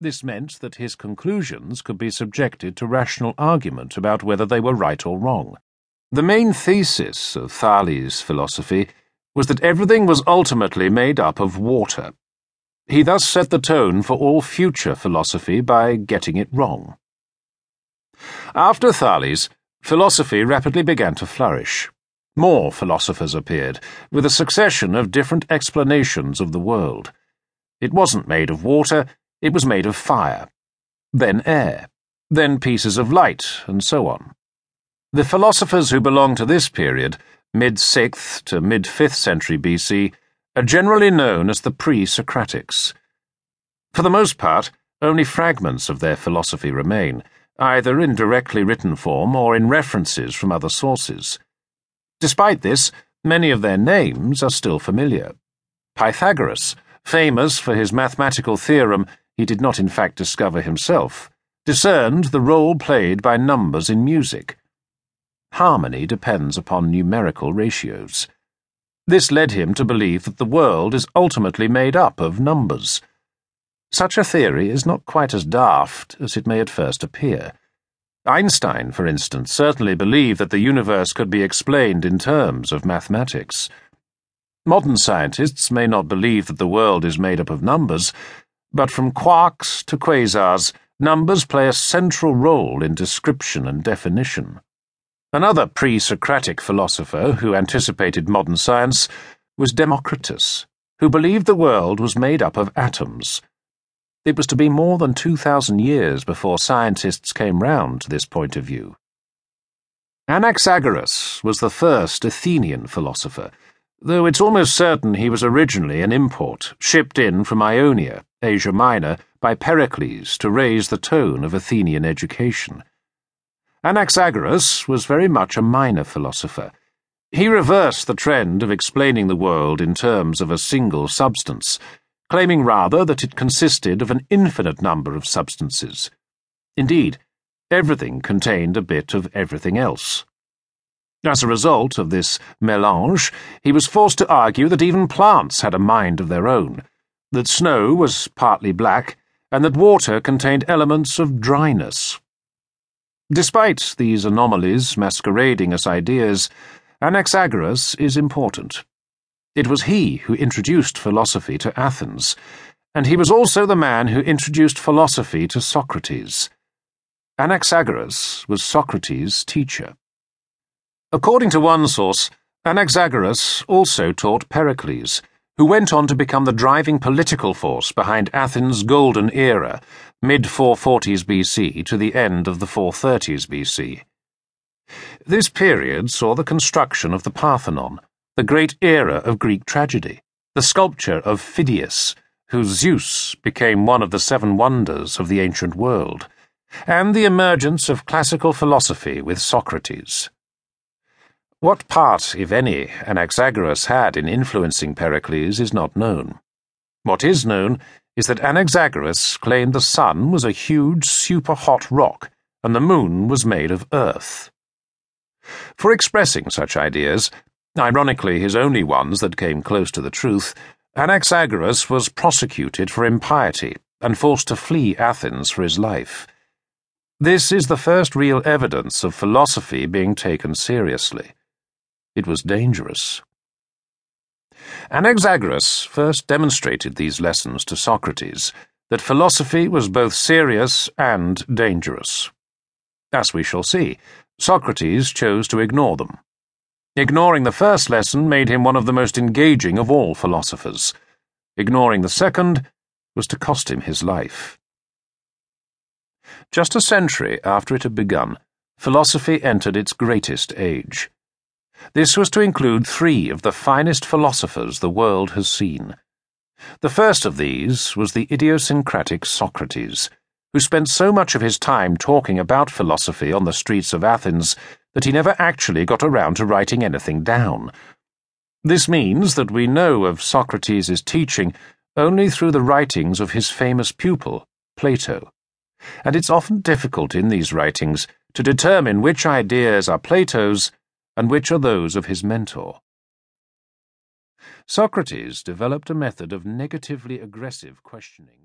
This meant that his conclusions could be subjected to rational argument about whether they were right or wrong. The main thesis of Thales' philosophy was that everything was ultimately made up of water. He thus set the tone for all future philosophy by getting it wrong. After Thales, philosophy rapidly began to flourish. More philosophers appeared, with a succession of different explanations of the world. It wasn't made of water it was made of fire, then air, then pieces of light, and so on. The philosophers who belong to this period, mid 6th to mid 5th century BC, are generally known as the pre Socratics. For the most part, only fragments of their philosophy remain, either in directly written form or in references from other sources. Despite this, many of their names are still familiar. Pythagoras, famous for his mathematical theorem he did not in fact discover himself, discerned the role played by numbers in music. Harmony depends upon numerical ratios. This led him to believe that the world is ultimately made up of numbers. Such a theory is not quite as daft as it may at first appear. Einstein, for instance, certainly believed that the universe could be explained in terms of mathematics. Modern scientists may not believe that the world is made up of numbers, but from quarks to quasars, numbers play a central role in description and definition. Another pre Socratic philosopher who anticipated modern science was Democritus, who believed the world was made up of atoms. It was to be more than 2,000 years before scientists came round to this point of view. Anaxagoras was the first Athenian philosopher though it's almost certain he was originally an import, shipped in from Ionia, Asia Minor, by Pericles to raise the tone of Athenian education. Anaxagoras was very much a minor philosopher. He reversed the trend of explaining the world in terms of a single substance, claiming rather that it consisted of an infinite number of substances. Indeed, everything contained a bit of everything else. As a result of this melange, he was forced to argue that even plants had a mind of their own, that snow was partly black, and that water contained elements of dryness. Despite these anomalies masquerading as ideas, Anaxagoras is important. It was he who introduced philosophy to Athens, and he was also the man who introduced philosophy to Socrates. Anaxagoras was Socrates' teacher. According to one source, Anaxagoras also taught Pericles, who went on to become the driving political force behind Athens' golden era, mid 440s BC to the end of the 430s BC. This period saw the construction of the Parthenon, the great era of Greek tragedy, the sculpture of Phidias, whose Zeus became one of the seven wonders of the ancient world, and the emergence of classical philosophy with Socrates. What part, if any, Anaxagoras had in influencing Pericles is not known. What is known is that Anaxagoras claimed the sun was a huge super-hot rock and the moon was made of earth. For expressing such ideas, ironically his only ones that came close to the truth, Anaxagoras was prosecuted for impiety and forced to flee Athens for his life. This is the first real evidence of philosophy being taken seriously. It was dangerous. Anaxagoras first demonstrated these lessons to Socrates that philosophy was both serious and dangerous. As we shall see, Socrates chose to ignore them. Ignoring the first lesson made him one of the most engaging of all philosophers. Ignoring the second was to cost him his life. Just a century after it had begun, philosophy entered its greatest age. This was to include three of the finest philosophers the world has seen. The first of these was the idiosyncratic Socrates, who spent so much of his time talking about philosophy on the streets of Athens that he never actually got around to writing anything down. This means that we know of Socrates' teaching only through the writings of his famous pupil, Plato. And it's often difficult in these writings to determine which ideas are Plato's and which are those of his mentor. Socrates developed a method of negatively aggressive questioning.